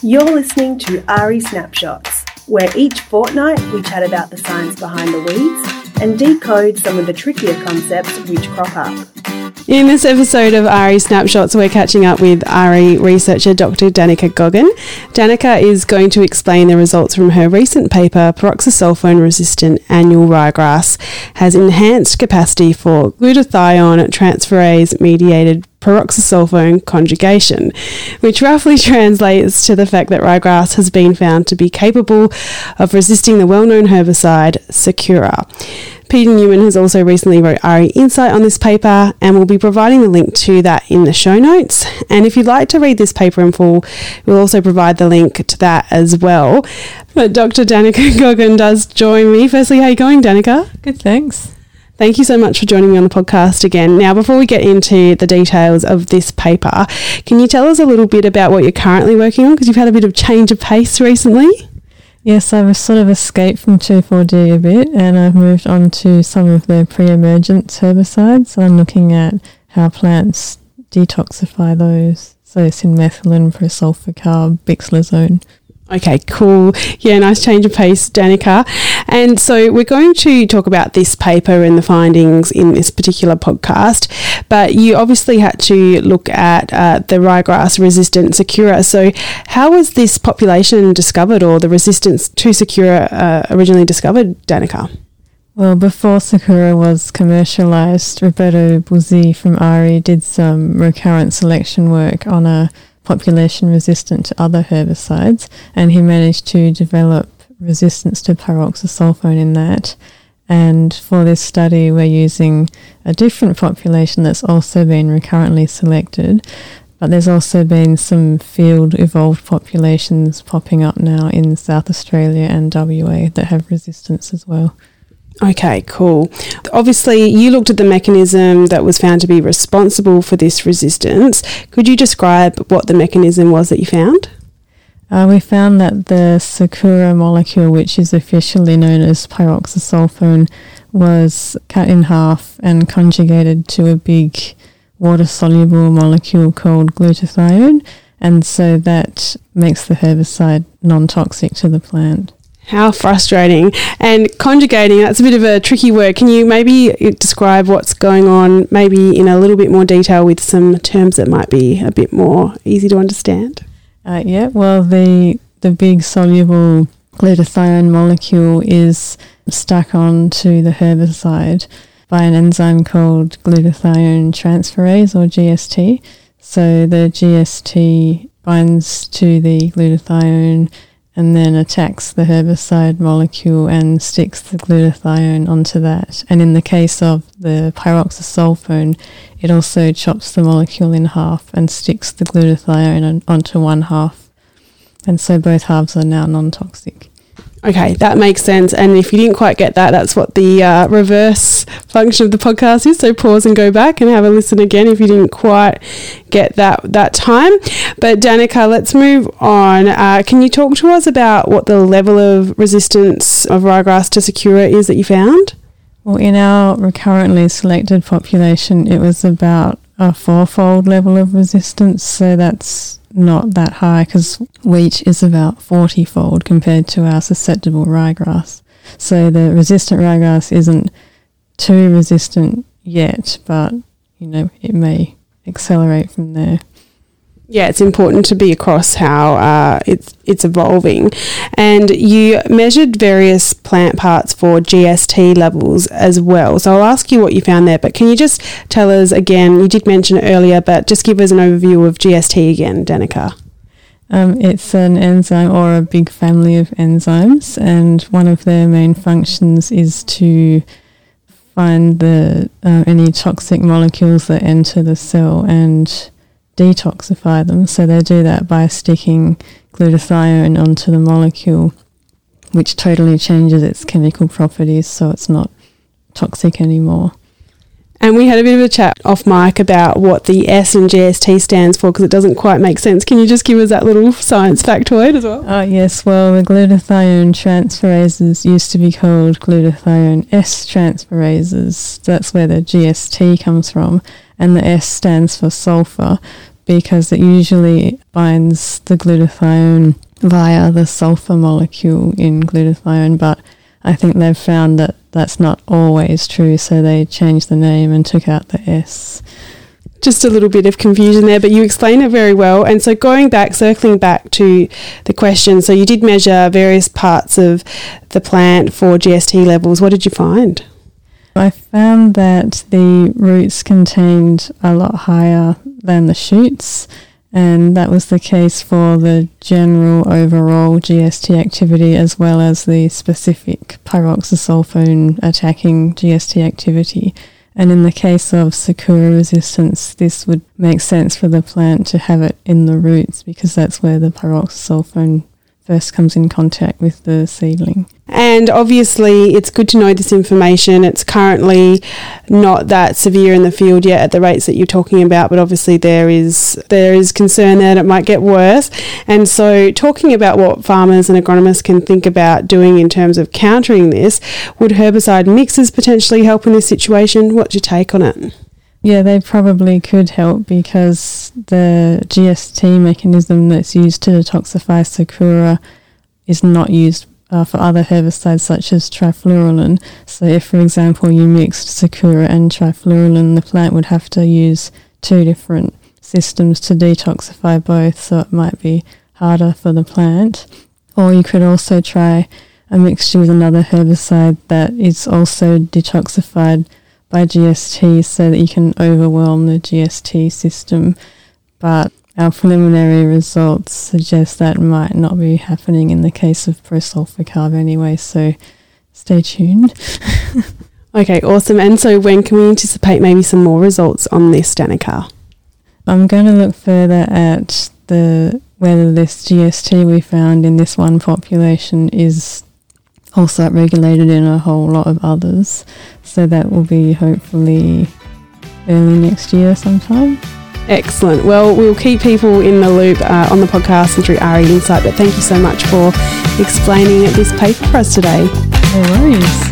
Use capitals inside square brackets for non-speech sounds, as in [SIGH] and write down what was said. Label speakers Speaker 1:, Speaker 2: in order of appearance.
Speaker 1: You're listening to ARI Snapshots, where each fortnight we chat about the science behind the weeds and decode some of the trickier concepts which crop up.
Speaker 2: In this episode of ARI Snapshots, we're catching up with ARI researcher Dr. Danica Goggin. Danica is going to explain the results from her recent paper, Pyroxasulfone resistant annual ryegrass has enhanced capacity for glutathione transferase mediated pyroxasulfone conjugation, which roughly [LAUGHS] translates to the fact that ryegrass has been found to be capable of resisting the well known herbicide Sakura. Peter Newman has also recently wrote ARI Insight on this paper and we'll be providing the link to that in the show notes. And if you'd like to read this paper in full, we'll also provide the link to that as well. But Dr. Danica [LAUGHS] Goggin does join me. Firstly, how are you going, Danica?
Speaker 3: Good, thanks.
Speaker 2: Thank you so much for joining me on the podcast again. Now, before we get into the details of this paper, can you tell us a little bit about what you're currently working on? Because you've had a bit of change of pace recently.
Speaker 3: Yes, I've sort of escaped from 2,4-D a bit and I've moved on to some of the pre-emergent herbicides. I'm looking at how plants detoxify those. So cinmethylin, prosulfocarb, bixlozone.
Speaker 2: Okay, cool. Yeah, nice change of pace, Danica. And so we're going to talk about this paper and the findings in this particular podcast. But you obviously had to look at uh, the ryegrass resistant Sakura. So, how was this population discovered, or the resistance to Sakura uh, originally discovered, Danica?
Speaker 3: Well, before Sakura was commercialized, Roberto Busi from ARI did some recurrent selection work on a population resistant to other herbicides, and he managed to develop resistance to pyroxasulfone in that. And for this study, we're using a different population that's also been recurrently selected, but there's also been some field evolved populations popping up now in South Australia and WA that have resistance as well.
Speaker 2: Okay, cool. Obviously, you looked at the mechanism that was found to be responsible for this resistance. Could you describe what the mechanism was that you found?
Speaker 3: Uh, we found that the Sakura molecule, which is officially known as pyroxasulfone, was cut in half and conjugated to a big water soluble molecule called glutathione, and so that makes the herbicide non toxic to the plant.
Speaker 2: How frustrating. And conjugating, that's a bit of a tricky word. Can you maybe describe what's going on, maybe in a little bit more detail with some terms that might be a bit more easy to understand?
Speaker 3: Uh, yeah, well, the, the big soluble glutathione molecule is stuck onto the herbicide by an enzyme called glutathione transferase or GST. So the GST binds to the glutathione and then attacks the herbicide molecule and sticks the glutathione onto that. And in the case of the pyroxasulfone, it also chops the molecule in half and sticks the glutathione onto one half. And so both halves are now non toxic.
Speaker 2: Okay, that makes sense. And if you didn't quite get that, that's what the uh, reverse function of the podcast is. So pause and go back and have a listen again if you didn't quite get that that time. But Danica, let's move on. Uh, can you talk to us about what the level of resistance of ryegrass to Sakura is that you found?
Speaker 3: Well, in our recurrently selected population, it was about a fourfold level of resistance. So that's not that high because wheat is about 40 fold compared to our susceptible ryegrass. So the resistant ryegrass isn't too resistant yet, but you know, it may accelerate from there
Speaker 2: yeah, it's important to be across how uh, it's it's evolving, and you measured various plant parts for GST levels as well. So I'll ask you what you found there, but can you just tell us again? You did mention it earlier, but just give us an overview of GST again, Danica.
Speaker 3: Um, it's an enzyme or a big family of enzymes, and one of their main functions is to find the uh, any toxic molecules that enter the cell and detoxify them. So they do that by sticking glutathione onto the molecule, which totally changes its chemical properties so it's not toxic anymore.
Speaker 2: And we had a bit of a chat off mic about what the S and GST stands for because it doesn't quite make sense. Can you just give us that little science factoid as well?
Speaker 3: Oh, yes. Well, the glutathione transferases used to be called glutathione S transferases. That's where the GST comes from. And the S stands for sulfur. because it usually binds the glutathione via the sulfur molecule in glutathione, but I think they've found that that's not always true, so they changed the name and took out the S.
Speaker 2: Just a little bit of confusion there, but you explain it very well. And so, going back, circling back to the question, so you did measure various parts of the plant for GST levels. What did you find?
Speaker 3: I found that the roots contained a lot higher than the shoots, and that was the case for the general overall GST activity as well as the specific pyroxasulfone attacking GST activity. And in the case of Sakura resistance, this would make sense for the plant to have it in the roots because that's where the pyroxasulfone first comes in contact with the seedling.
Speaker 2: And obviously, it's good to know this information. It's currently not that severe in the field yet at the rates that you're talking about, but obviously there is there is concern that it might get worse. And so, talking about what farmers and agronomists can think about doing in terms of countering this, would herbicide mixes potentially help in this situation? What's your take on it?
Speaker 3: Yeah, they probably could help because the GST mechanism that's used to detoxify Sakura is not used uh, for other herbicides such as trifluralin. So, if, for example, you mixed Sakura and trifluralin, the plant would have to use two different systems to detoxify both, so it might be harder for the plant. Or you could also try a mixture with another herbicide that is also detoxified by GST so that you can overwhelm the GST system. But our preliminary results suggest that might not be happening in the case of prosulfocarb anyway, so stay tuned. [LAUGHS]
Speaker 2: okay, awesome. And so when can we anticipate maybe some more results on this, Danica?
Speaker 3: I'm going to look further at the whether this GST we found in this one population is also regulated in a whole lot of others. So that will be hopefully early next year sometime.
Speaker 2: Excellent. Well, we'll keep people in the loop uh, on the podcast and through ARI Insight, but thank you so much for explaining this paper for us today.
Speaker 3: No worries.